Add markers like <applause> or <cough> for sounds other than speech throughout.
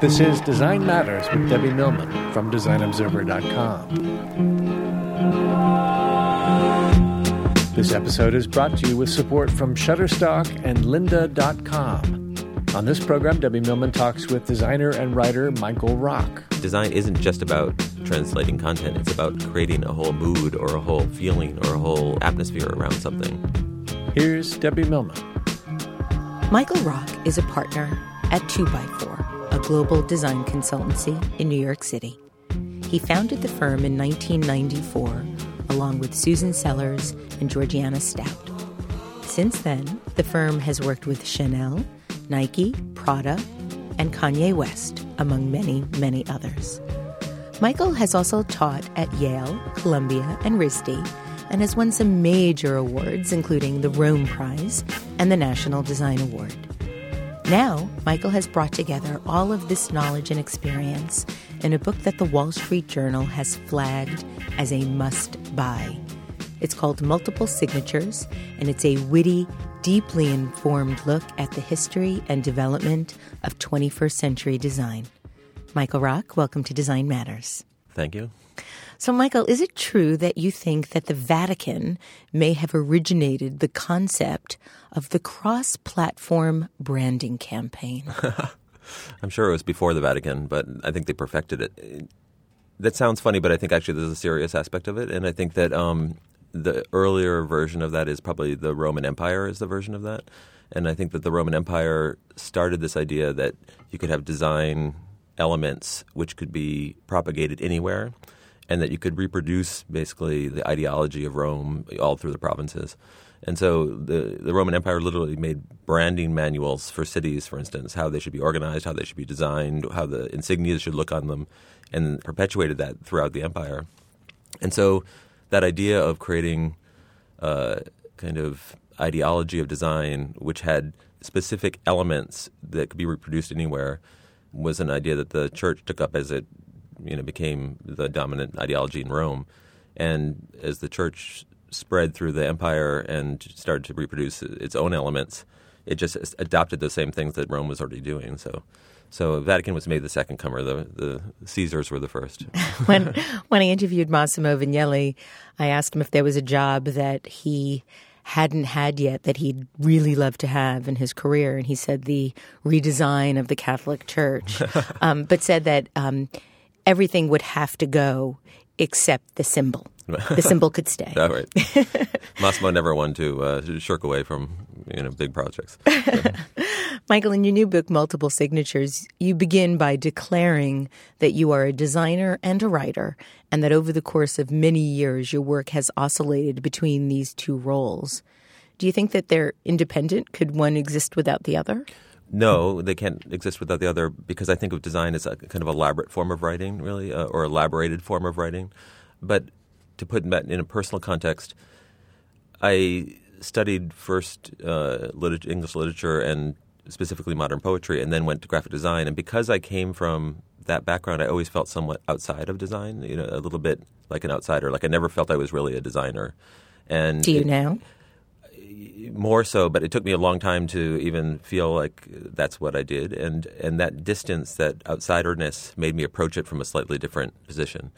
This is Design Matters with Debbie Millman from DesignObserver.com. This episode is brought to you with support from Shutterstock and Lynda.com. On this program, Debbie Millman talks with designer and writer Michael Rock. Design isn't just about translating content, it's about creating a whole mood or a whole feeling or a whole atmosphere around something. Here's Debbie Millman. Michael Rock is a partner at 2x4, a global design consultancy in New York City. He founded the firm in 1994 along with Susan Sellers and Georgianna Stout. Since then, the firm has worked with Chanel, Nike, Prada, and Kanye West, among many, many others. Michael has also taught at Yale, Columbia, and RISD, and has won some major awards, including the Rome Prize and the National Design Award. Now, Michael has brought together all of this knowledge and experience in a book that the Wall Street Journal has flagged as a must buy. It's called Multiple Signatures, and it's a witty, deeply informed look at the history and development of 21st century design. Michael Rock, welcome to Design Matters. Thank you. So, Michael, is it true that you think that the Vatican may have originated the concept of the cross platform branding campaign? <laughs> I'm sure it was before the Vatican, but I think they perfected it. That sounds funny, but I think actually there's a serious aspect of it. And I think that um, the earlier version of that is probably the Roman Empire is the version of that. And I think that the Roman Empire started this idea that you could have design elements which could be propagated anywhere and that you could reproduce basically the ideology of Rome all through the provinces. And so the, the Roman Empire literally made branding manuals for cities, for instance, how they should be organized, how they should be designed, how the insignias should look on them, and perpetuated that throughout the empire. And so that idea of creating a kind of ideology of design which had specific elements that could be reproduced anywhere was an idea that the church took up as it you know became the dominant ideology in Rome. And as the church spread through the empire and started to reproduce its own elements, it just adopted the same things that Rome was already doing. So, so Vatican was made the second comer. The the Caesars were the first. <laughs> when when I interviewed Massimo Vignelli, I asked him if there was a job that he hadn't had yet that he'd really love to have in his career, and he said the redesign of the Catholic Church, <laughs> um, but said that um, everything would have to go except the symbol. The <laughs> symbol could stay. oh, right. <laughs> Massimo never wanted to uh, shirk away from you know big projects. <laughs> Michael, in your new book, Multiple Signatures, you begin by declaring that you are a designer and a writer, and that over the course of many years, your work has oscillated between these two roles. Do you think that they're independent? Could one exist without the other? No, they can't exist without the other because I think of design as a kind of elaborate form of writing, really, uh, or elaborated form of writing. But to put that in a personal context, I studied first uh, English literature and specifically modern poetry, and then went to graphic design. And because I came from that background, I always felt somewhat outside of design, you know, a little bit like an outsider. Like I never felt I was really a designer. And do you it, now? More so, but it took me a long time to even feel like that's what I did, and and that distance, that outsiderness, made me approach it from a slightly different position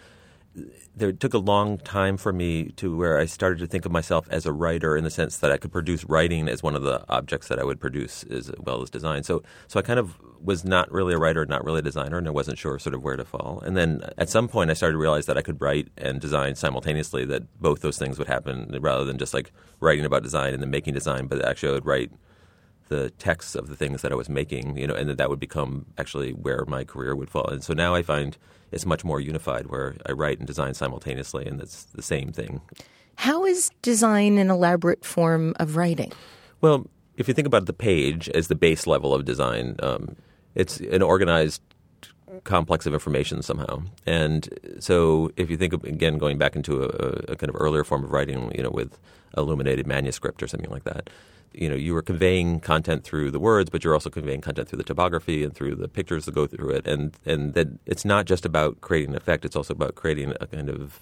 there took a long time for me to where I started to think of myself as a writer in the sense that I could produce writing as one of the objects that I would produce as well as design. So so I kind of was not really a writer, not really a designer, and I wasn't sure sort of where to fall. And then at some point I started to realize that I could write and design simultaneously, that both those things would happen rather than just like writing about design and then making design, but actually I would write the texts of the things that I was making, you know, and that that would become actually where my career would fall. And so now I find it's much more unified where I write and design simultaneously and it's the same thing. How is design an elaborate form of writing? Well, if you think about the page as the base level of design, um, it's an organized complex of information somehow. And so if you think of, again, going back into a, a kind of earlier form of writing, you know, with illuminated manuscript or something like that, you know you were conveying content through the words, but you're also conveying content through the typography and through the pictures that go through it, and and that it's not just about creating an effect; it's also about creating a kind of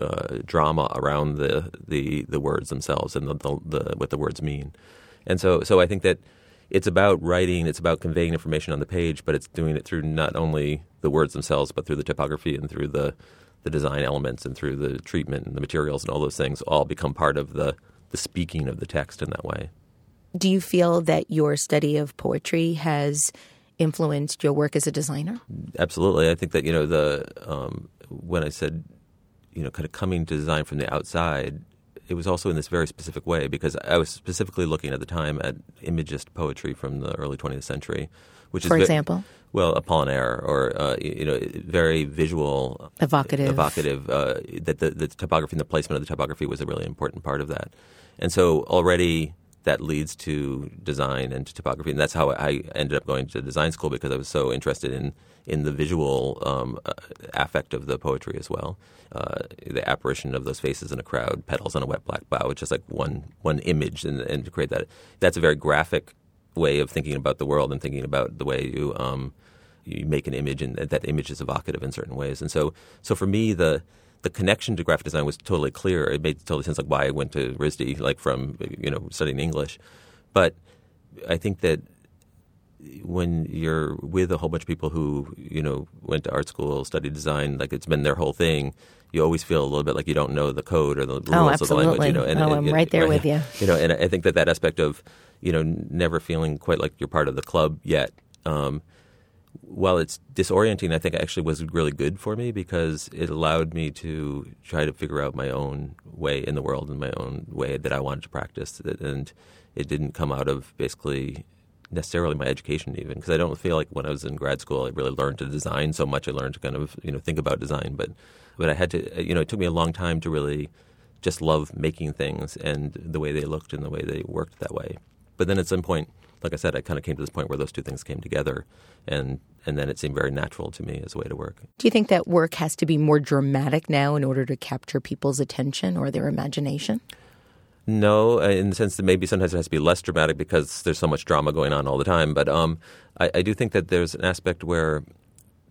uh, drama around the, the the words themselves and the, the, the, what the words mean. And so so I think that it's about writing, it's about conveying information on the page, but it's doing it through not only the words themselves, but through the typography and through the the design elements and through the treatment and the materials and all those things all become part of the the speaking of the text in that way. Do you feel that your study of poetry has influenced your work as a designer? Absolutely. I think that you know the um, when I said you know kind of coming to design from the outside, it was also in this very specific way because I was specifically looking at the time at imagist poetry from the early 20th century, which For is for example, well, Apollinaire or uh, you know very visual, evocative, evocative. Uh, that the, the typography and the placement of the typography was a really important part of that, and so already that leads to design and to typography, and that's how I ended up going to design school because I was so interested in in the visual um, uh, affect of the poetry as well. Uh, the apparition of those faces in a crowd, petals on a wet black bough, it's just like one one image, and, and to create that, that's a very graphic way of thinking about the world and thinking about the way you um, you make an image, and that image is evocative in certain ways. And so, so for me, the the connection to graphic design was totally clear. It made totally sense, like why I went to RISD, like from you know studying English. But I think that when you're with a whole bunch of people who you know went to art school, studied design, like it's been their whole thing, you always feel a little bit like you don't know the code or the rules oh, of the language. You know, and, oh, I'm right there right, with you. <laughs> You know, and I think that that aspect of you know never feeling quite like you're part of the club yet. Um, while it's disorienting, I think actually was really good for me because it allowed me to try to figure out my own way in the world and my own way that I wanted to practice. And it didn't come out of basically necessarily my education even because I don't feel like when I was in grad school I really learned to design so much. I learned to kind of you know think about design, but but I had to you know it took me a long time to really just love making things and the way they looked and the way they worked that way. But then at some point like I said, I kind of came to this point where those two things came together, and and then it seemed very natural to me as a way to work. Do you think that work has to be more dramatic now in order to capture people's attention or their imagination? No, uh, in the sense that maybe sometimes it has to be less dramatic because there's so much drama going on all the time. But um, I, I do think that there's an aspect where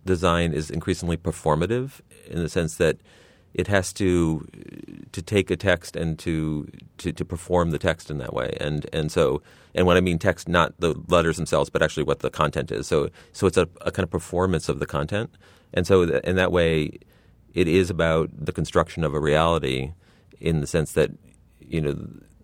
design is increasingly performative in the sense that it has to to take a text and to, to, to perform the text in that way. And and so and when I mean text, not the letters themselves, but actually what the content is. So so it's a, a kind of performance of the content. And so in that way, it is about the construction of a reality in the sense that you know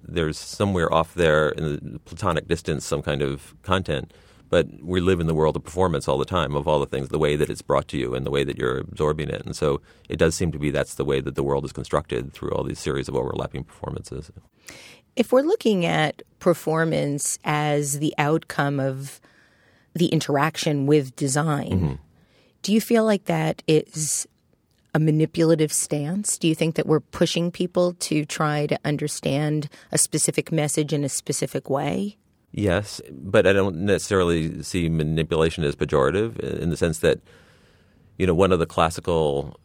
there's somewhere off there in the platonic distance some kind of content but we live in the world of performance all the time of all the things, the way that it's brought to you and the way that you're absorbing it. And so it does seem to be that's the way that the world is constructed through all these series of overlapping performances. If we're looking at performance as the outcome of the interaction with design, mm-hmm. do you feel like that is a manipulative stance? Do you think that we're pushing people to try to understand a specific message in a specific way? Yes, but I don't necessarily see manipulation as pejorative in the sense that, you know, one of the classical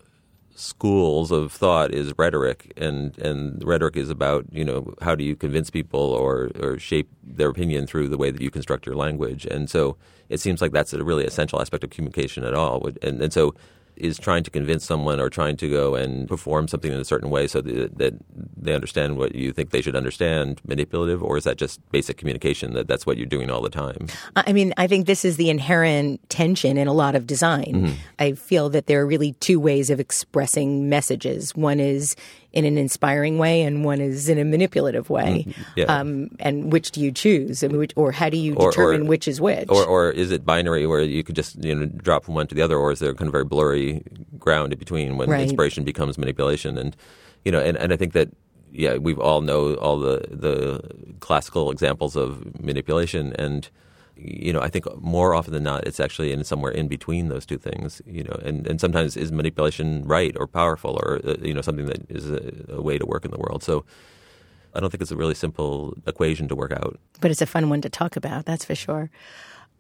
schools of thought is rhetoric, and, and rhetoric is about, you know, how do you convince people or, or shape their opinion through the way that you construct your language. And so it seems like that's a really essential aspect of communication at all. And, and so is trying to convince someone or trying to go and perform something in a certain way so that, that, they understand what you think they should understand manipulative or is that just basic communication that that's what you're doing all the time? I mean i think this is the inherent tension in a lot of design. Mm-hmm. i feel that there are really two ways of expressing messages. One is in an inspiring way and one is in a manipulative way. Mm-hmm. Yeah. Um, and which do you choose? I mean, which, or how do you or, determine or, which is which? Or, or is it binary where you could just you know drop from one to the other, or is there kind of very blurry ground in between when right. inspiration becomes manipulation? And you know, and, and I think that yeah, we all know all the the classical examples of manipulation and you know, I think more often than not, it's actually in somewhere in between those two things. You know, and, and sometimes is manipulation right or powerful or uh, you know something that is a, a way to work in the world. So I don't think it's a really simple equation to work out. But it's a fun one to talk about, that's for sure.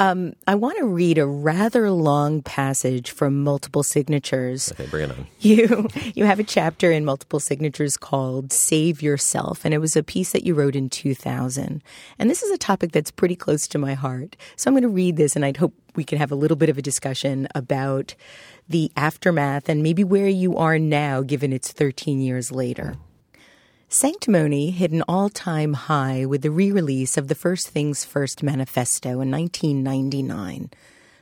Um, I want to read a rather long passage from Multiple Signatures. Okay, bring it on. You you have a chapter in Multiple Signatures called "Save Yourself," and it was a piece that you wrote in 2000. And this is a topic that's pretty close to my heart. So I'm going to read this, and I'd hope we can have a little bit of a discussion about the aftermath and maybe where you are now, given it's 13 years later. Sanctimony hit an all time high with the re release of the First Things First manifesto in 1999.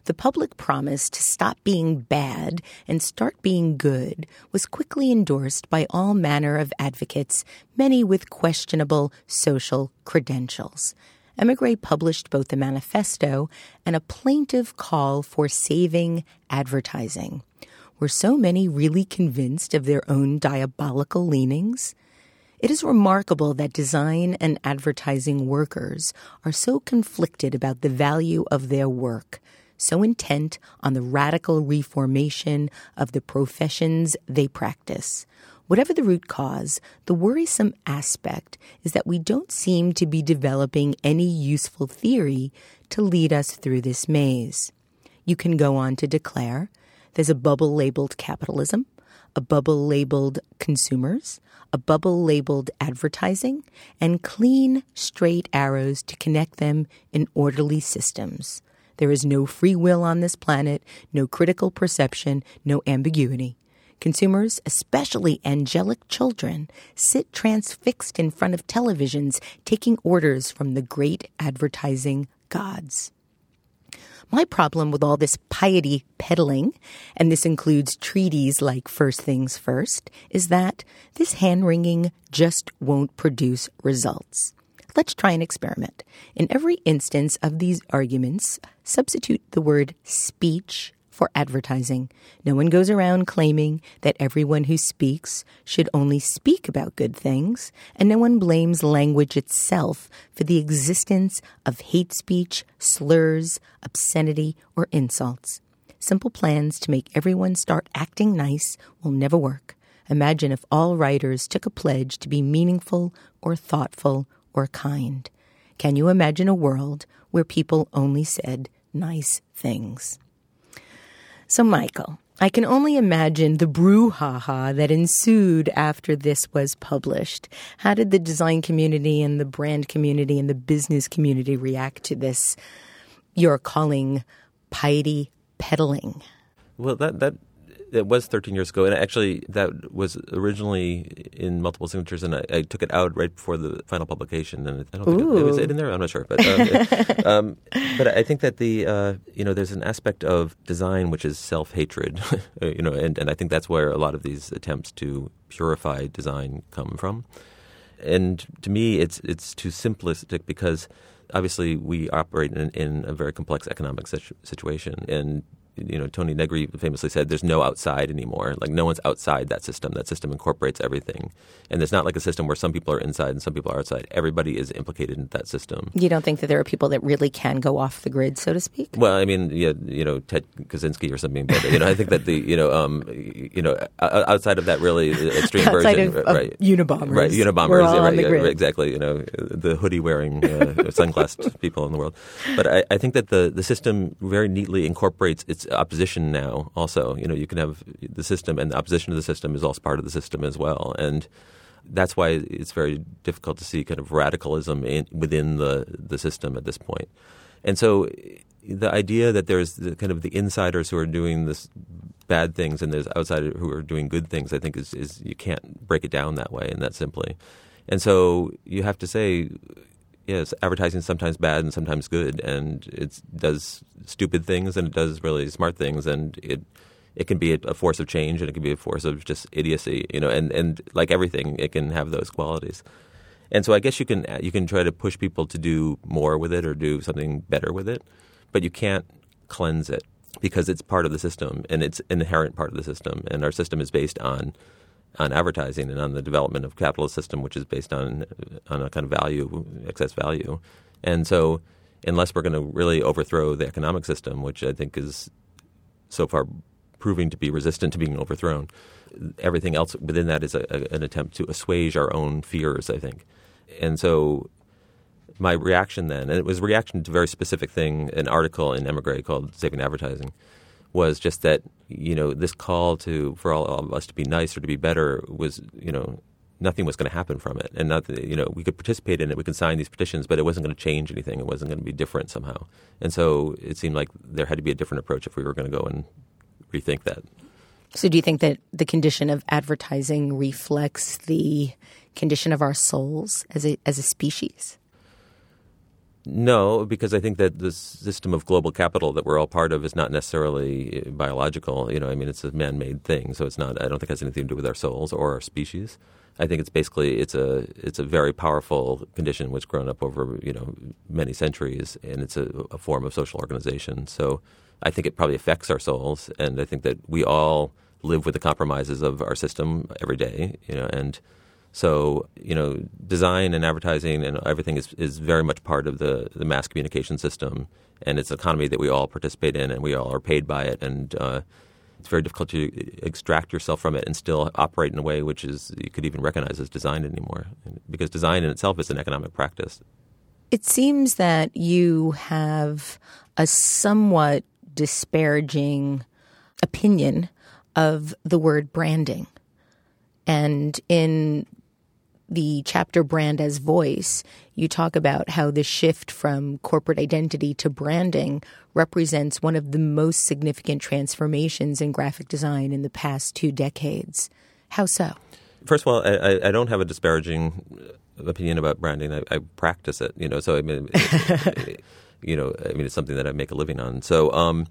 The public promise to stop being bad and start being good was quickly endorsed by all manner of advocates, many with questionable social credentials. Emigre published both the manifesto and a plaintive call for saving advertising. Were so many really convinced of their own diabolical leanings? It is remarkable that design and advertising workers are so conflicted about the value of their work, so intent on the radical reformation of the professions they practice. Whatever the root cause, the worrisome aspect is that we don't seem to be developing any useful theory to lead us through this maze. You can go on to declare there's a bubble labeled capitalism, a bubble labeled consumers, a bubble labeled advertising, and clean, straight arrows to connect them in orderly systems. There is no free will on this planet, no critical perception, no ambiguity. Consumers, especially angelic children, sit transfixed in front of televisions taking orders from the great advertising gods. My problem with all this piety peddling, and this includes treaties like First Things First, is that this hand wringing just won't produce results. Let's try an experiment. In every instance of these arguments, substitute the word speech for advertising. No one goes around claiming that everyone who speaks should only speak about good things, and no one blames language itself for the existence of hate speech, slurs, obscenity, or insults. Simple plans to make everyone start acting nice will never work. Imagine if all writers took a pledge to be meaningful or thoughtful or kind. Can you imagine a world where people only said nice things? So, Michael, I can only imagine the brouhaha that ensued after this was published. How did the design community and the brand community and the business community react to this? You're calling piety peddling. Well, that that it was 13 years ago, and actually that was originally in multiple signatures, and I, I took it out right before the final publication. And I don't think it, it, was it in there. I'm not sure, but um, it, <laughs> um, but I think that the uh, you know there's an aspect of design which is self hatred, <laughs> you know, and, and I think that's where a lot of these attempts to purify design come from. And to me, it's it's too simplistic because obviously we operate in, in a very complex economic situ- situation, and you know, Toni Negri famously said, "There's no outside anymore. Like no one's outside that system. That system incorporates everything, and it's not like a system where some people are inside and some people are outside. Everybody is implicated in that system. You don't think that there are people that really can go off the grid, so to speak? Well, I mean, yeah, you know, Ted Kaczynski or something, but you know, I think that the you know, um, you know, outside of that really extreme <laughs> outside version, of, of right? Unabombers, right? Unabombers, We're all yeah, on right, the grid. exactly. You know, the hoodie wearing, uh, sunglassed <laughs> people in the world. But I, I think that the the system very neatly incorporates its opposition now also. You know you can have the system and the opposition to the system is also part of the system as well. And that's why it's very difficult to see kind of radicalism in, within the the system at this point. And so the idea that there's the, kind of the insiders who are doing this bad things and there's outsiders who are doing good things i think is, is you can't break it down that way and that simply. And so you have to say yes, advertising is sometimes bad and sometimes good, and it does stupid things and it does really smart things, and it it can be a force of change and it can be a force of just idiocy, you know, and and like everything, it can have those qualities. And so I guess you can uh, you can try to push people to do more with it or do something better with it, but you can't cleanse it because it's part of the system and it's an inherent part of the system, and our system is based on on advertising and on the development of capitalist system, which is based on on a kind of value, excess value. And so, unless we're going to really overthrow the economic system, which I think is so far proving to be resistant to being overthrown, everything else within that is a, a, an attempt to assuage our own fears. I think, and so. My reaction then, and it was a reaction to a very specific thing, an article in Emigre called "Saving Advertising," was just that you know this call to for all of us to be nice or to be better was you know nothing was going to happen from it, and not you know we could participate in it, we could sign these petitions, but it wasn't going to change anything. It wasn't going to be different somehow, and so it seemed like there had to be a different approach if we were going to go and rethink that. So, do you think that the condition of advertising reflects the condition of our souls as a as a species? No, because I think that the system of global capital that we're all part of is not necessarily eh, biological. You know, I mean, it's a man-made thing, so it's not. I don't think it has anything to do with our souls or our species. I think it's basically it's a it's a very powerful condition which grown up over you know many centuries, and it's a, a form of social organization. So I think it probably affects our souls, and I think that we all live with the compromises of our system every day. You know, and so, you know, design and advertising and everything is, is very much part of the, the mass communication system. And it's an economy that we all participate in and we all are paid by it. And uh, it's very difficult to extract yourself from it and still operate in a way which is you could even recognize as design anymore. Because design in itself is an economic practice. It seems that you have a somewhat disparaging opinion of the word branding. And in the chapter brand as voice, you talk about how the shift from corporate identity to branding represents one of the most significant transformations in graphic design in the past two decades. How so? First of all, I, I don't have a disparaging opinion about branding. I, I practice it, you know. So I mean, <laughs> you know, I mean, it's something that I make a living on. So, um,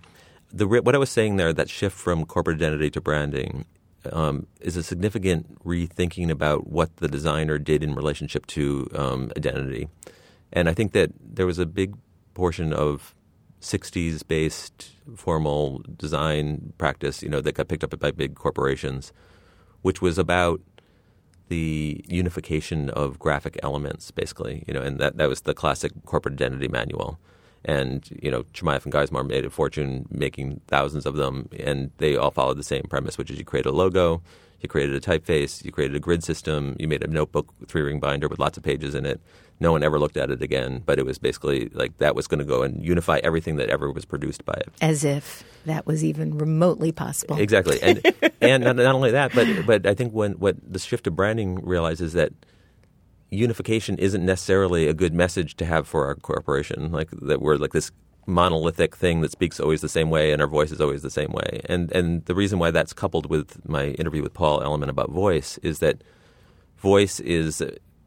the what I was saying there, that shift from corporate identity to branding, um, is a significant rethinking about what the designer did in relationship to um, identity. And I think that there was a big portion of 60s based formal design practice, you know, that got picked up by big corporations, which was about the unification of graphic elements, basically, you know, and that, that was the classic corporate identity manual. And you know, Chermayeff and Geismar made a fortune making thousands of them, and they all followed the same premise, which is you create a logo, you created a typeface, you created a grid system, you made a notebook three ring binder with lots of pages in it. No one ever looked at it again, but it was basically like that was going to go and unify everything that ever was produced by it. As if that was even remotely possible. Exactly, and <laughs> and not, not only that, but but I think when what the shift to branding realizes that unification isn't necessarily a good message to have for our corporation. Like that we're like this monolithic thing that speaks always the same way and our voice is always the same way. And and the reason why that's coupled with my interview with Paul Elliman about voice is that voice is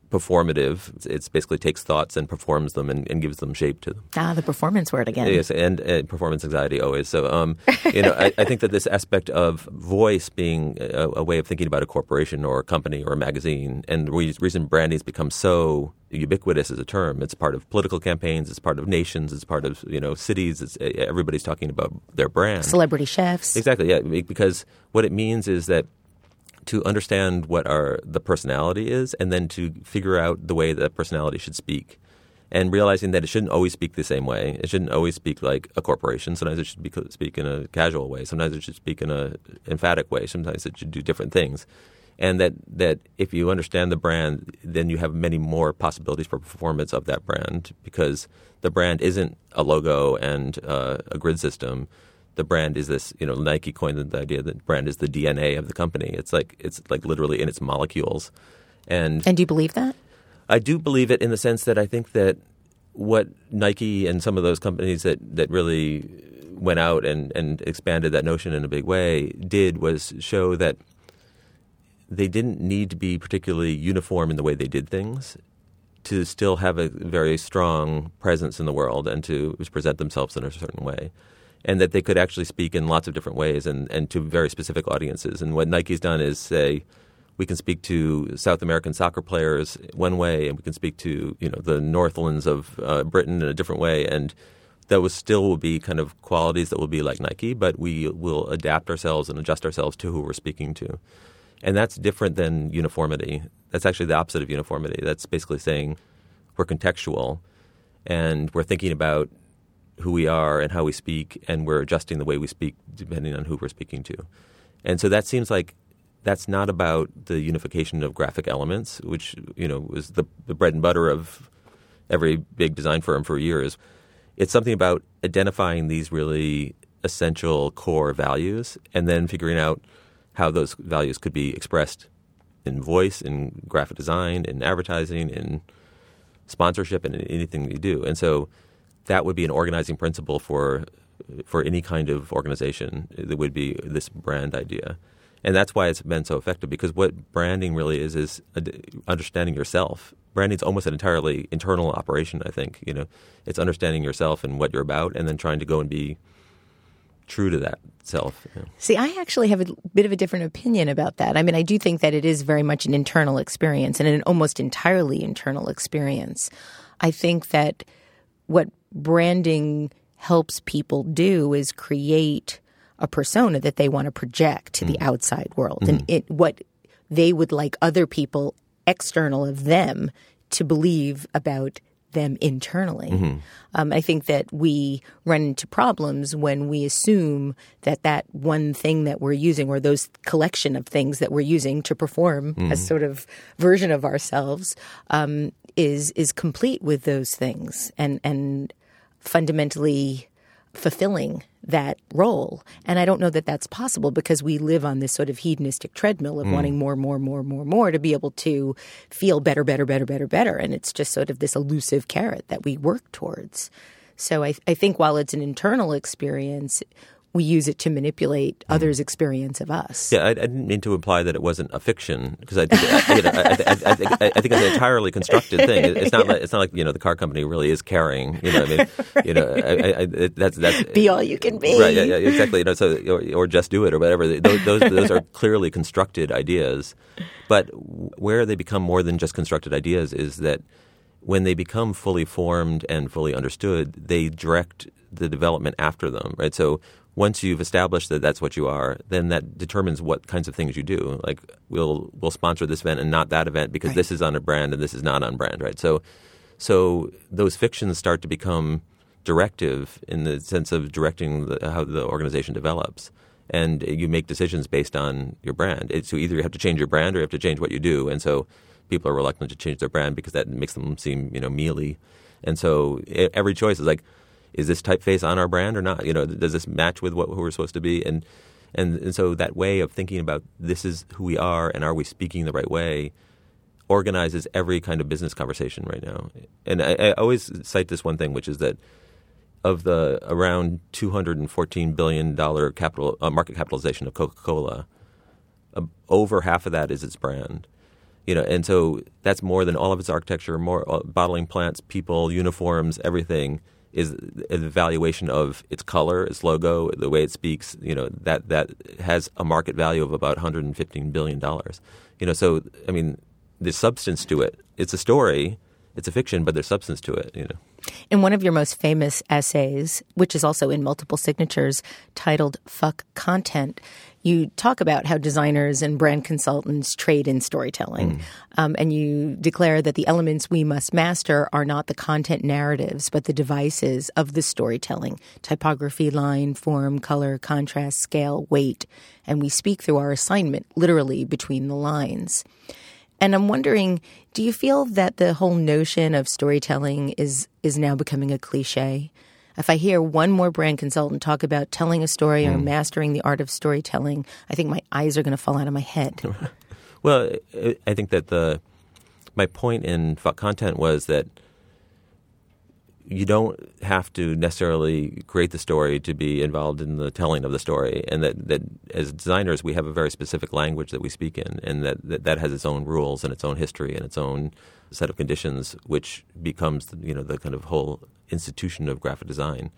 performative. It's basically takes thoughts and performs them and, and, gives them shape to them. Ah, the performance word again. Yes, and, and performance anxiety always. So, um, you know, I, I, think that this aspect of voice being a, a, way of thinking about a corporation or a company or a magazine, and the reason branding has become so ubiquitous as a term. It's part of political campaigns. It's part of nations. It's part of you know cities. It's, everybody's talking about their brand. Celebrity chefs. Exactly. Yeah, because what it means is that to understand what our the personality is, and then to figure out the way that personality should speak, and realizing that it shouldn't always speak the same way. It shouldn't always speak like a corporation. Sometimes it should be, speak in a casual way. Sometimes it should speak in a emphatic way. Sometimes it should do different things. And that, that if you understand the brand, then you have many more possibilities for performance of that brand because the brand isn't a logo and uh, a grid system the brand is this, you know, Nike coined the idea that brand is the DNA of the company. It's like it's like literally in its molecules. And And do you believe that? I do believe it in the sense that I think that what Nike and some of those companies that, that really went out and, and expanded that notion in a big way did was show that they didn't need to be particularly uniform in the way they did things to still have a very strong presence in the world and to present themselves in a certain way and that they could actually speak in lots of different ways and, and to very specific audiences. And what Nike's done is say, we can speak to South American soccer players one way, and we can speak to you know the Northlands of uh, Britain in a different way, and those still will be kind of qualities that will be like Nike, but we will adapt ourselves and adjust ourselves to who we're speaking to, and that's different than uniformity. That's actually the opposite of uniformity. That's basically saying we're contextual, and we're thinking about who we are and how we speak, and we're adjusting the way we speak depending on who we're speaking to. And so that seems like that's not about the unification of graphic elements, which you know was the, the bread and butter of every big design firm for years. It's something about identifying these really essential core values and then figuring out how those values could be expressed in voice, in graphic design, in advertising, in sponsorship, and in anything you do. And so that would be an organizing principle for for any kind of organization, it would be this brand idea. And that's why it's been so effective because what branding really is is understanding yourself. Branding is almost an entirely internal operation, I think. You know, it's understanding yourself and what you're about and then trying to go and be true to that self. Yeah. See, I actually have a bit of a different opinion about that. I mean, I do think that it is very much an internal experience and an almost entirely internal experience. I think that what branding helps people do is create a persona that they want to project to mm. the outside world mm. and it, what they would like other people external of them to believe about them internally. Mm-hmm. Um, I think that we run into problems when we assume that that one thing that we're using or those collection of things that we're using to perform mm-hmm. a sort of version of ourselves um, is is complete with those things and and fundamentally fulfilling that role. And I don't know that that's possible because we live on this sort of hedonistic treadmill of mm. wanting more, more, more, more, more to be able to feel better, better, better, better, better. And it's just sort of this elusive carrot that we work towards. So I, I think while it's an internal experience, we use it to manipulate mm. others' experience of us. Yeah, I, I, didn't mean to imply that it wasn't a fiction because I think I, you know, I, I, think it's an entirely constructed thing. It's not <laughs> yeah. like it's not like you know the car company really is caring. You know, I mean, <laughs> you know, that's that's <laughs> be all you can be. Right? Yeah, yeah exactly. You know, so or, or, just do it or whatever. Those, those those are clearly constructed ideas, but where they become more than just constructed ideas is that when they become fully formed and fully understood, they direct the development after them, right? So once you've established that that's what you are, then that determines what kinds of things you do. Like we'll we'll sponsor this event and not that event because right. this is on a brand and this is not on brand, right? So so those fictions start to become directive in the sense of directing the, how the organization develops. And you make decisions based on your brand. so either you have to change your brand or you have to change what you do. And so people are reluctant to change their brand because that makes them seem, you know, mealy. And so every choice is like, is this typeface on our brand or not? You know, does this match with what who we're supposed to be? And and and so that way of thinking about this is who we are and are we speaking the right way organizes every kind of business conversation right now. And I, I always cite this one thing, which is that of the around 214 billion dollar capital uh, market capitalization of Coca-Cola, uh, over half of that is its brand. You know, and so that's more than all of its architecture, more uh, bottling plants, people, uniforms, everything is the evaluation of its color, its logo, the way it speaks. You know that that has a market value of about 115 billion dollars. You know, so I mean, there's substance to it. It's a story, it's a fiction, but there's substance to it. You know. In one of your most famous essays, which is also in multiple signatures, titled "Fuck Content," you talk about how designers and brand consultants trade in storytelling. Mm. Um, and you declare that the elements we must master are not the content narratives, but the devices of the storytelling typography, line, form, color, contrast, scale, weight. And we speak through our assignment literally between the lines. And I'm wondering, do you feel that the whole notion of storytelling is is now becoming a cliche? If I hear one more brand consultant talk about telling a story mm. or hmm. mastering the art of storytelling, I think my eyes are going to fall out of my head. <laughs> well, I think that the my point in content was that you don't have to necessarily create the story to be involved in the telling of the story, and that, that as designers we have a very specific language that we speak in, and that, that that has its own rules and its own history and its own set of conditions, which becomes you know the kind of whole institution of graphic design.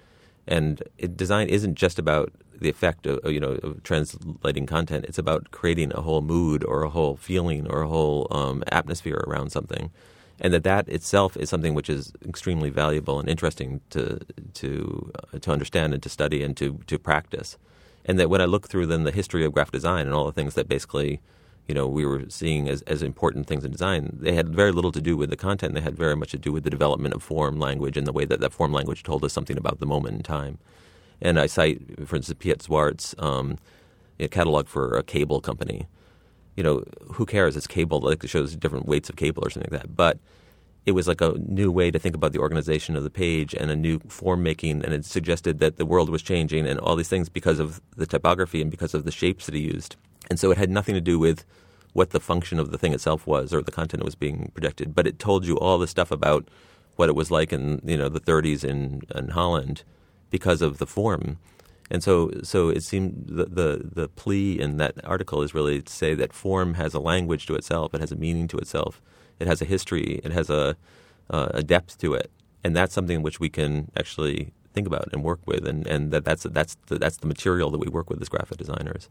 And it, design isn't just about the effect of you know of translating content. It's about creating a whole mood or a whole feeling or a whole um, atmosphere around something, and that that itself is something which is extremely valuable and interesting to to uh, to understand and to study and to to practice. And that when I look through then the history of graphic design and all the things that basically you know we were seeing as, as important things in design. They had very little to do with the content. They had very much to do with the development of form language and the way that that form language told us something about the moment in time. And i cite for instance piet zwart's um, catalog for a cable company. You know who cares? It's cable. Like it shows different weights of cable or something like that. But it was like a new way to think about the organization of the page and a new form making and it suggested that the world was changing and all these things because of the typography and because of the shapes that he used and so it had nothing to do with what the function of the thing itself was or the content that was being projected, but it told you all the stuff about what it was like in you know the 30s in, in Holland because of the form. And so, so it seemed the, the, the plea in that article is really to say that form has a language to itself, it has a meaning to itself, it has a history, it has a, uh, a depth to it, and that's something which we can actually think about and work with, and, and that that's that's the, that's the material that we work with as graphic designers.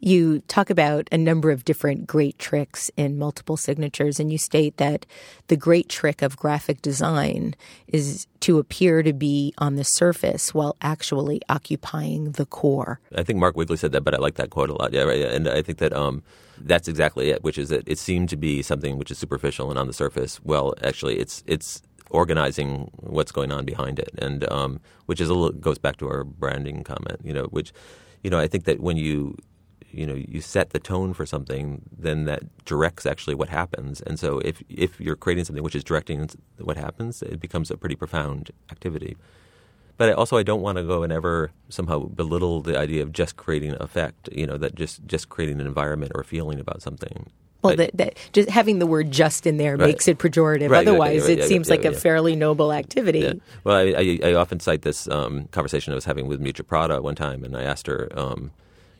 You talk about a number of different great tricks in multiple signatures, and you state that the great trick of graphic design is to appear to be on the surface while actually occupying the core. I think Mark Wigley said that, but I like that quote a lot. Yeah, right. And I think that um, that's exactly it, which is that it seemed to be something which is superficial and on the surface. Well, actually, it's it's organizing what's going on behind it, and um, which is a little goes back to our branding comment. You know, which you know I think that when you you know you set the tone for something, then that directs actually what happens. And so if if you're creating something which is directing what happens, it becomes a pretty profound activity. But also, I don't want to go and ever somehow belittle the idea of just creating effect. You know, that just just creating an environment or feeling about something. Well, that, that, just having the word "just" in there right. makes it pejorative. Right, Otherwise, right, it seems like a fairly noble activity. Well, I, I, I, often cite this um, conversation I was having with Miuccia Prada one time, and I asked her. Um,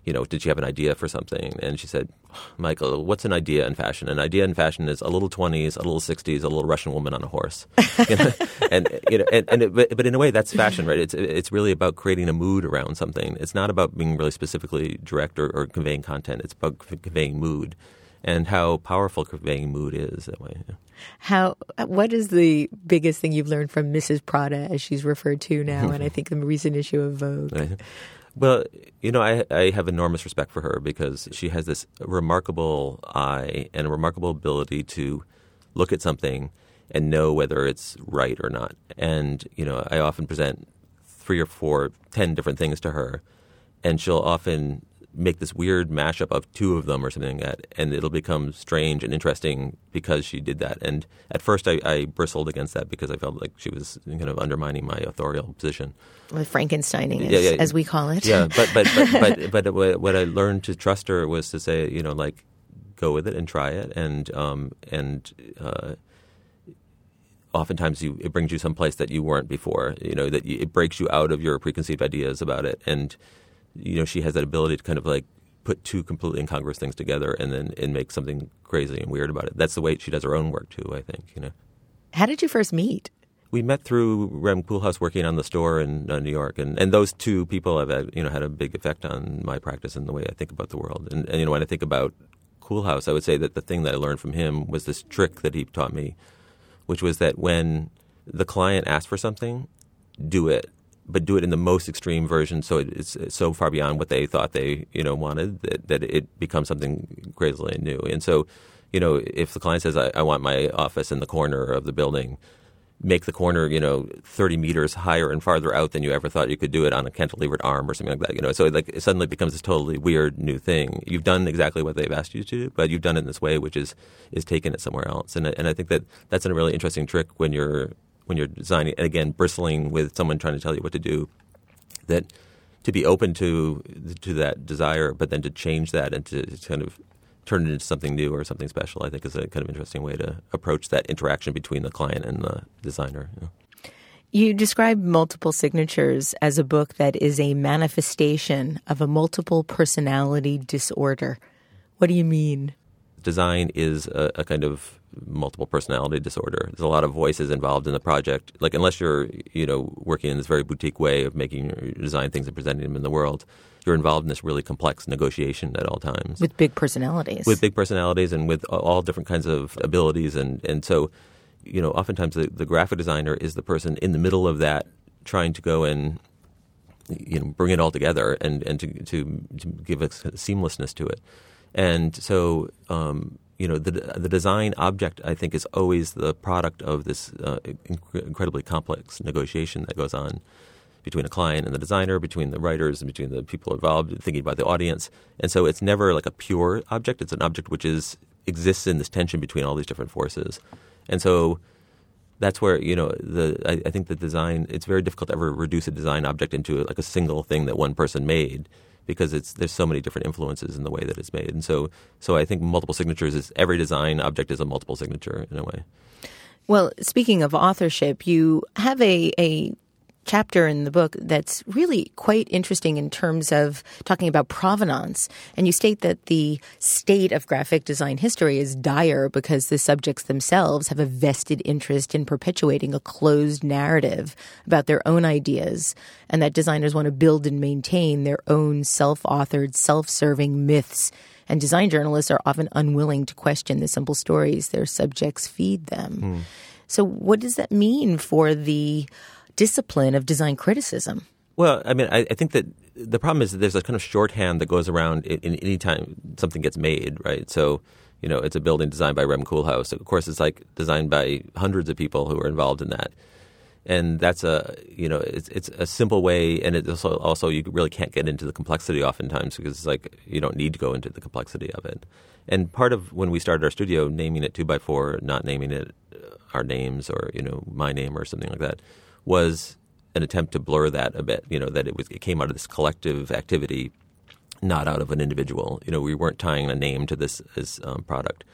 you know, did she have an idea for something? And she said, Michael, what's an idea in fashion? An idea in fashion is a little 20s, a little 60s, a little Russian woman on a horse. <laughs> You know? and, you know, and, and it, but, but in a way, that's fashion, right? It's, it's really about creating a mood around something. It's not about being really specifically direct or, or conveying content. It's about conveying mood and how powerful conveying mood is that way. Yeah. How? What is the biggest thing you've learned from Mrs. Prada, as she's referred to now, and I <laughs> think the recent issue of Vogue? Right. Well, you know, I, I have enormous respect for her because she has this remarkable eye and a remarkable ability to look at something and know whether it's right or not. And, you know, I often present three or four, ten different things to her, and she'll often make this weird mashup of two of them or something like that, and it'll become strange and interesting because she did that. And at first, I, I bristled against that because I felt like she was kind of undermining my authorial position. With Frankensteining, as, yeah, yeah. as we call it. Yeah, but but but but, <laughs> but what I learned to trust her was to say, you know, like go with it and try it, and um, and uh, oftentimes you, it brings you someplace that you weren't before. You know that you, it breaks you out of your preconceived ideas about it, and you know, she has that ability to kind of like put two completely incongruous things together and then and make something crazy and weird about it. That's the way she does her own work too. I think you know. How did you first meet? We met through Rem Koolhaas working on the store in uh, New York, and, and those two people have had, you know had a big effect on my practice and the way I think about the world. And, and you know when I think about Koolhaas, I would say that the thing that I learned from him was this trick that he taught me, which was that when the client asks for something, do it but do it in the most extreme version, so it's, so far beyond what they thought they you know wanted that, that it becomes something crazily new. And so, you know, if the client says, I, "I want my office in the corner of the building," make the corner, you know, 30 meters higher and farther out than you ever thought you could do it on a cantilevered arm or something like that. You know, so it, like it suddenly becomes this totally weird new thing. You've done exactly what they've asked you to do, but you've done it in this way, which is is taking it somewhere else. And and I think that that's a really interesting trick when you're when you're designing, and again, bristling with someone trying to tell you what to do, that to be open to to that desire, but then to change that and to, to kind of turn it into something new or something special, I think is a kind of interesting way to approach that interaction between the client and the designer. You, know. you describe multiple signatures as a book that is a manifestation of a multiple personality disorder. What do you mean? Design is a, a kind of multiple personality disorder. There's a lot of voices involved in the project. Like unless you're, you know, working in this very boutique way of making your design things and presenting them in the world, you're involved in this really complex negotiation at all times with big personalities. With big personalities and with all different kinds of abilities, and and so, you know, oftentimes the, the graphic designer is the person in the middle of that, trying to go and you know bring it all together and and to to, to give a seamlessness to it, and so. Um, you know the the design object I think is always the product of this uh, inc- incredibly complex negotiation that goes on between a client and the designer, between the writers and between the people involved thinking about the audience. And so it's never like a pure object. It's an object which is exists in this tension between all these different forces. And so that's where you know the I, I think the design it's very difficult to ever reduce a design object into like a single thing that one person made because it's there's so many different influences in the way that it's made. And so so I think multiple signatures is every design object is a multiple signature in a way. Well, speaking of authorship, you have a, a chapter in the book that's really quite interesting in terms of talking about provenance. And you state that the state of graphic design history is dire because the subjects themselves have a vested interest in perpetuating a closed narrative about their own ideas, and that designers want to build and maintain their own self authored, self serving myths and design journalists are often unwilling to question the simple stories their subjects feed them. Mm. So, what does that mean for the discipline of design criticism? Well, I mean, I, I, think that the problem is that there's a kind of shorthand that goes around in, in any time something gets made, right? So, you know, it's a building designed by Rem Koolhaas. Of course, it's like designed by hundreds of people who are involved in that and that's a you know it's it's a simple way, and it also also you really can't get into the complexity oftentimes because it's like you don't need to go into the complexity of it. And part of when we started our studio, naming it two by four, not naming it uh, our names or you know my name or something like that, was an attempt to blur that a bit. You know that it was it came out of this collective activity, not out of an individual. You know we weren't tying a name to this as um, product.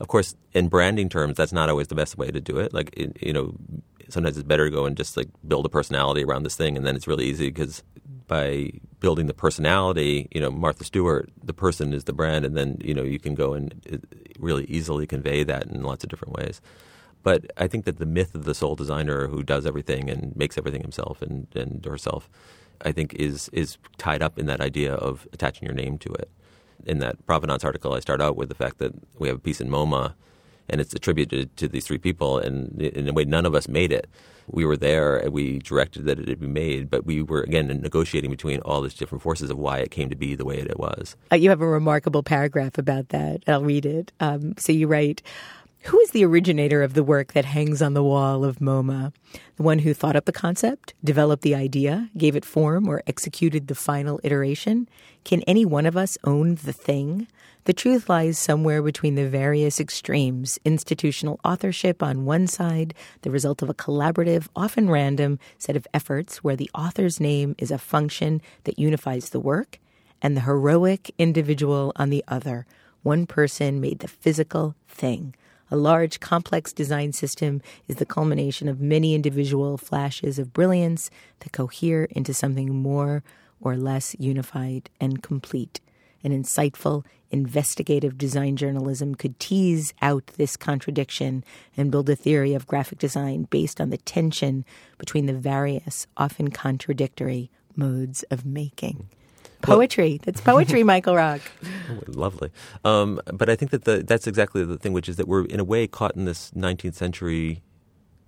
Of course, in branding terms, that's not always the best way to do it. Like, it, you know, sometimes it's better to go and just like build a personality around this thing, and then it's really easy because by building the personality, you know, Martha Stewart, the person is the brand, and then you know you can go and uh, really easily convey that in lots of different ways. But I think that the myth of the sole designer who does everything and makes everything himself and, and herself, I think is is tied up in that idea of attaching your name to it in that provenance article, I start out with the fact that we have a piece in MoMA, and it's attributed to these three people, and in a way, none of us made it. We were there, and we directed that it be made, but we were again negotiating between all these different forces of why it came to be the way it was. Uh, you have a remarkable paragraph about that. I'll read it. Um, so you write. Who is the originator of the work that hangs on the wall of MoMA? The one who thought up the concept, developed the idea, gave it form, or executed the final iteration? Can any one of us own the thing? The truth lies somewhere between the various extremes institutional authorship on one side, the result of a collaborative, often random, set of efforts where the author's name is a function that unifies the work, and the heroic individual on the other. One person made the physical thing. A large, complex design system is the culmination of many individual flashes of brilliance that cohere into something more or less unified and complete. An insightful, investigative design journalism could tease out this contradiction and build a theory of graphic design based on the tension between the various, often contradictory modes of making. Poetry. Well, that's poetry, <laughs> Michael Rock. Lovely. Um, but I think that the, that's exactly the thing, which is that we're in a way caught in this 19th century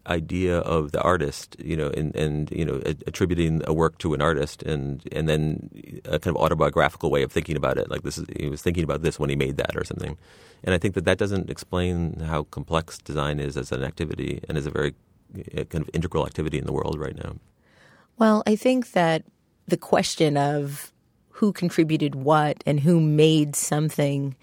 idea of the artist, you know, and, and you know, attributing a work to an artist, and and then a kind of autobiographical way of thinking about it, like this is he was thinking about this when he made that or something, and I think that that doesn't explain how complex design is as an activity and is a very kind of integral activity in the world right now. Well, I think that the question of who contributed what and who made something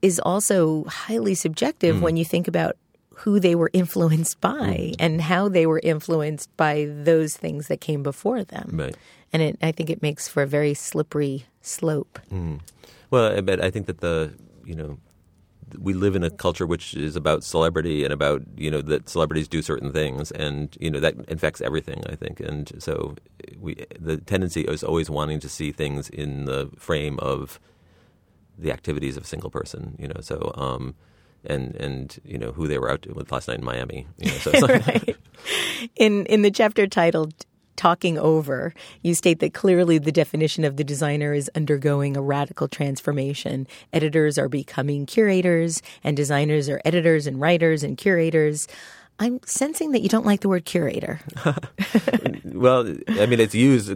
is also highly subjective mm. when you think about who they were influenced by mm. and how they were influenced by those things that came before them. Right. And it, I think it makes for a very slippery slope. Mm. Well, but I think that the you know we live in a culture which is about celebrity and about you know that celebrities do certain things and you know that infects everything I think and so we the tendency is always wanting to see things in the frame of the activities of a single person you know so um and and you know who they were out with last night in Miami you know, so <laughs> right. in in the chapter titled talking over, you state that clearly the definition of the designer is undergoing a radical transformation. Editors are becoming curators, and designers are editors and writers and curators. I'm sensing that you don't like the word curator. <laughs> well, I mean, it's used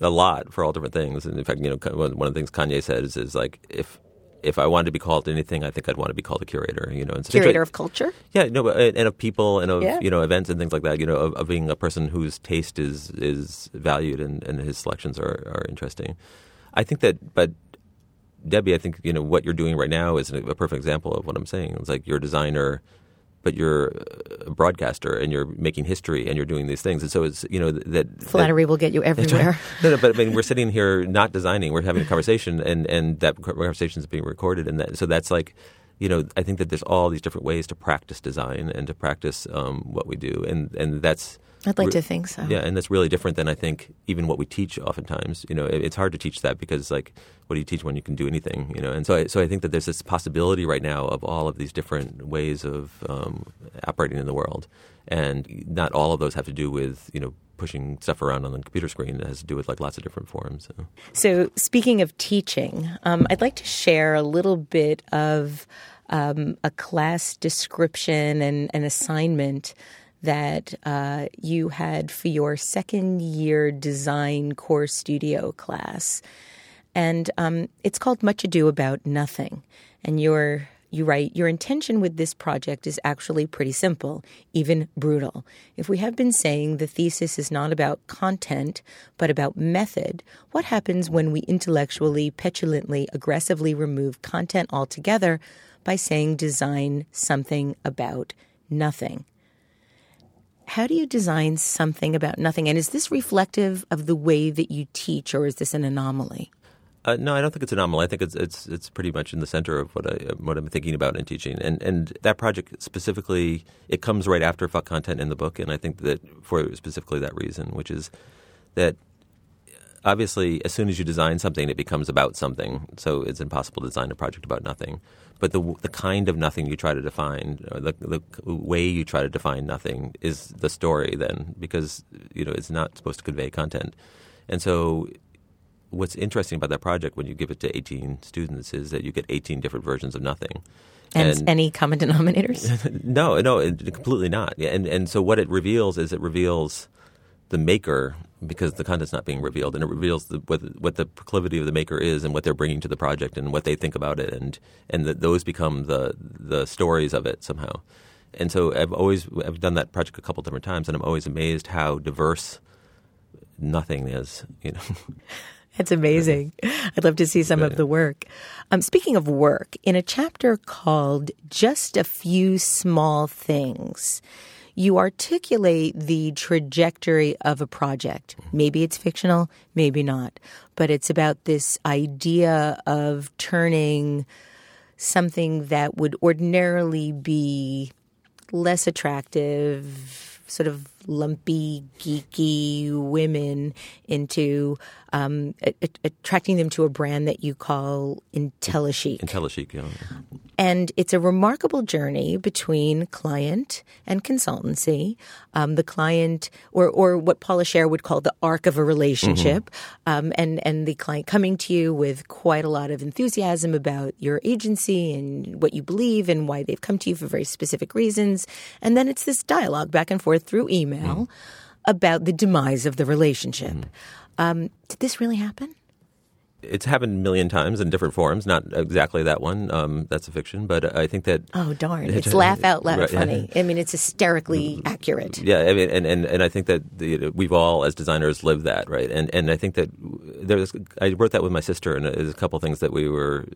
a lot for all different things. And in fact, you know, one of the things Kanye says is like, if if I wanted to be called anything, I think I'd want to be called a curator. You know, curator of culture. Yeah, no, and of people and of yeah. you know events and things like that. You know, of, of, being a person whose taste is is valued and, and his selections are are interesting. I think that, but Debbie, I think you know what you're doing right now is a perfect example of what I'm saying. It's like you're a designer but you're a broadcaster and you're making history and you're doing these things. And so it's, you know, that flattery that, will get you everywhere. <laughs> no, no, but I mean, we're sitting here not designing, we're having a conversation and, and that conversation is being recorded. And that, so that's like, you know, I think that there's all these different ways to practice design and to practice um, what we do. And, and that's, I'd like to think so. Yeah, and that's really different than I think even what we teach. Oftentimes, you know, it, it's hard to teach that because like, what do you teach when you can do anything? You know, and so I, so I think that there's this possibility right now of all of these different ways of um, operating in the world, and not all of those have to do with you know pushing stuff around on the computer screen. It has to do with like lots of different forms. So, so speaking of teaching, um, I'd like to share a little bit of um, a class description and an assignment that uh, you had for your second year design core studio class. And um, it's called Much Ado About Nothing. And your you write, Your intention with this project is actually pretty simple, even brutal. If we have been saying the thesis is not about content, but about method, what happens when we intellectually, petulantly, aggressively remove content altogether by saying design something about nothing? How do you design something about nothing? And is this reflective of the way that you teach, or is this an anomaly? Uh, no, I don't think it's an anomaly. I think it's it's it's pretty much in the center of what I what I'm thinking about in teaching. And and that project specifically, it comes right after fuck content in the book, and I think that for specifically that reason, which is that obviously as soon as you design something, it becomes about something. So it's impossible to design a project about nothing. But the the kind of nothing you try to define, the the way you try to define nothing, is the story. Then because you know it's not supposed to convey content, and so what's interesting about that project when you give it to 18 students is that you get 18 different versions of nothing. And, and any common denominators? <laughs> no, no, completely not. And and so what it reveals is it reveals the maker because the content's not being revealed, and it reveals the, what, what the proclivity of the maker is and what they're bringing to the project and what they think about it, and and the, those become the the stories of it somehow. And so I've always I've done that project a couple different times, and I'm always amazed how diverse nothing is. You know. <laughs> That's amazing. I'd love to see some of the work. Um, speaking of work, in a chapter called Just a Few Small Things, you articulate the trajectory of a project. Maybe it's fictional, maybe not, but it's about this idea of turning something that would ordinarily be less attractive sort of lumpy, geeky women into um, a- attracting them to a brand that you call IntelliChic. IntelliChic, yeah. And it's a remarkable journey between client and consultancy. Um, the client, or or what Paula Scher would call the arc of a relationship, mm-hmm. um, and and the client coming to you with quite a lot of enthusiasm about your agency and what you believe and why they've come to you for very specific reasons. And then it's this dialogue back and forth through email mm-hmm. about the demise of the relationship. Mm-hmm. Um, did this really happen? It's happened a million times in different forms. Not exactly that one. Um, that's a fiction, but I think that. Oh darn! It's laugh out loud right, funny. I mean, it's hysterically accurate. Yeah, I mean, and, and, and I think that the, we've all, as designers, lived that, right? And and I think that there's. I wrote that with my sister, and there's a couple things that we were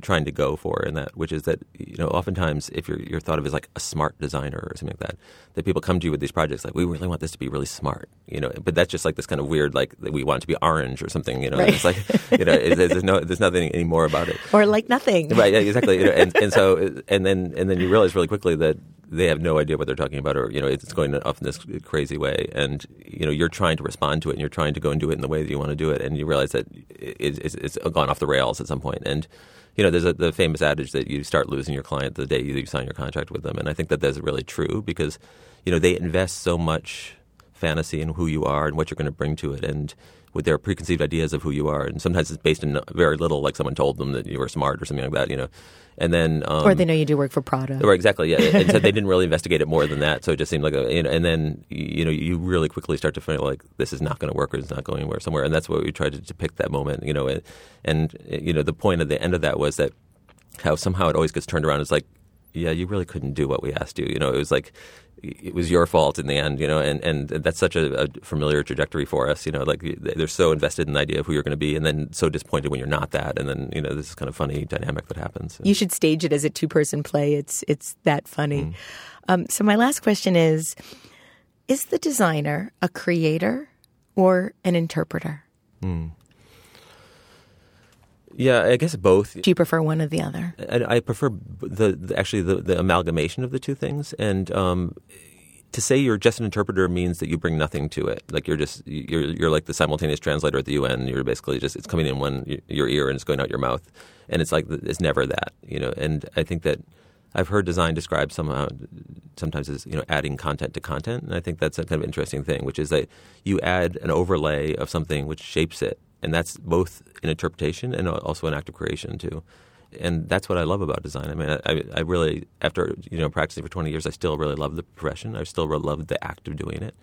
trying to go for in that, which is that you know, oftentimes if you're you're thought of as like a smart designer or something like that, that people come to you with these projects like we really want this to be really smart, you know, but that's just like this kind of weird like we want it to be orange or something, you know. Right. It's like <laughs> you know, there's no, there's nothing anymore about it, or like nothing, right? Yeah, exactly. You know, and, and so, <laughs> and then, and then you realize really quickly that they have no idea what they're talking about, or you know, it's going off in this crazy way, and you know, you're trying to respond to it, and you're trying to go and do it in the way that you want to do it, and you realize that it, it's, it's gone off the rails at some point, and you know, there's a, the famous adage that you start losing your client the day you sign your contract with them, and I think that that's really true because you know they invest so much fantasy in who you are and what you're going to bring to it, and with their preconceived ideas of who you are, and sometimes it's based in very little, like someone told them that you were smart or something like that, you know. And then, um, or they know you do work for Prada, or exactly, yeah. and so they <laughs> didn't really investigate it more than that, so it just seemed like a, you know. And then you know, you really quickly start to feel like this is not going to work, or it's not going anywhere somewhere, and that's what we tried to depict that moment, you know. And, and you know, the point at the end of that was that how somehow it always gets turned around. It's like, yeah, you really couldn't do what we asked you. You know, it was like it was your fault in the end, you know, and, and that's such a, a, familiar trajectory for us, you know, like they're so invested in the idea of who you're going to be and then so disappointed when you're not that. And then, you know, this is kind of funny dynamic that happens. You should stage it as a two person play. It's, it's that funny. Mm. Um, so my last question is, is the designer a creator or an interpreter? Mm. Yeah, I guess both. Do you prefer one or the other? I, I prefer the, the actually the, the, amalgamation of the two things, and um, to say you're just an interpreter means that you bring nothing to it. Like you're just you're you're like the simultaneous translator at the UN. You're basically just it's coming in one your ear and it's going out your mouth, and it's like it's never that, you know. And I think that I've heard design described somehow sometimes as you know adding content to content, and I think that's a kind of interesting thing, which is that you add an overlay of something which shapes it, and that's both an interpretation and also an act of creation too and that's what I love about design. I mean, I, I really, after you know practicing for twenty years, I still really love the profession. I still really love the act of doing it,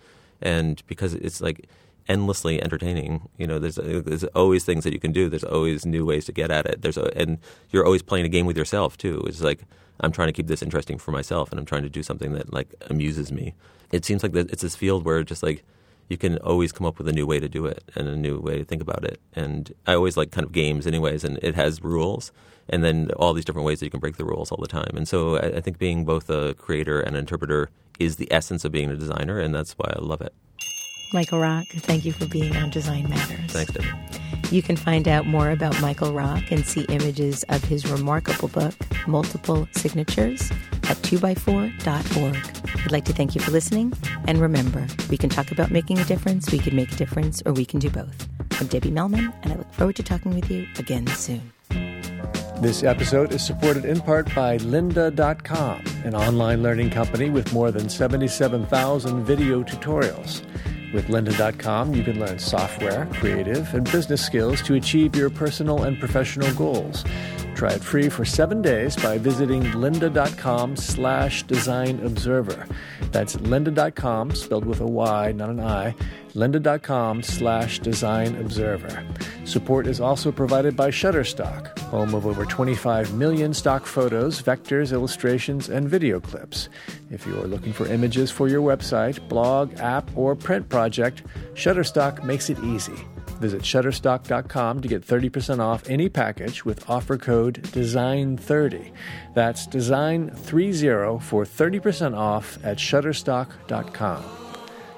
and because it's like endlessly entertaining. You know, there's there's always things that you can do. There's always new ways to get at it. There's a, and you're always playing a game with yourself too. It's like I'm trying to keep this interesting for myself, and I'm trying to do something that like amuses me. It seems like it's this field where just like you can always come up with a new way to do it and a new way to think about it. And I always like kind of games, anyways, and it has rules and then all these different ways that you can break the rules all the time. And so I, I think being both a creator and an interpreter is the essence of being a designer, and that's why I love it. Michael Rock, thank you for being on Design Matters. Thanks. You can find out more about Michael Rock and see images of his remarkable book, Multiple Signatures, at 2x4.org. I'd like to thank you for listening. And remember, we can talk about making a difference, we can make a difference, or we can do both. I'm Debbie Millman, and I look forward to talking with you again soon. This episode is supported in part by lynda.com, an online learning company with more than 77,000 video tutorials. With lynda.com, you can learn software, creative, and business skills to achieve your personal and professional goals. Try it free for seven days by visiting lynda.com slash design observer. That's lynda.com, spelled with a Y, not an I, lynda.com slash design observer. Support is also provided by Shutterstock, home of over 25 million stock photos, vectors, illustrations, and video clips. If you are looking for images for your website, blog, app, or print project, Shutterstock makes it easy. Visit Shutterstock.com to get 30% off any package with offer code DESIGN30. That's DESIGN30 for 30% off at Shutterstock.com.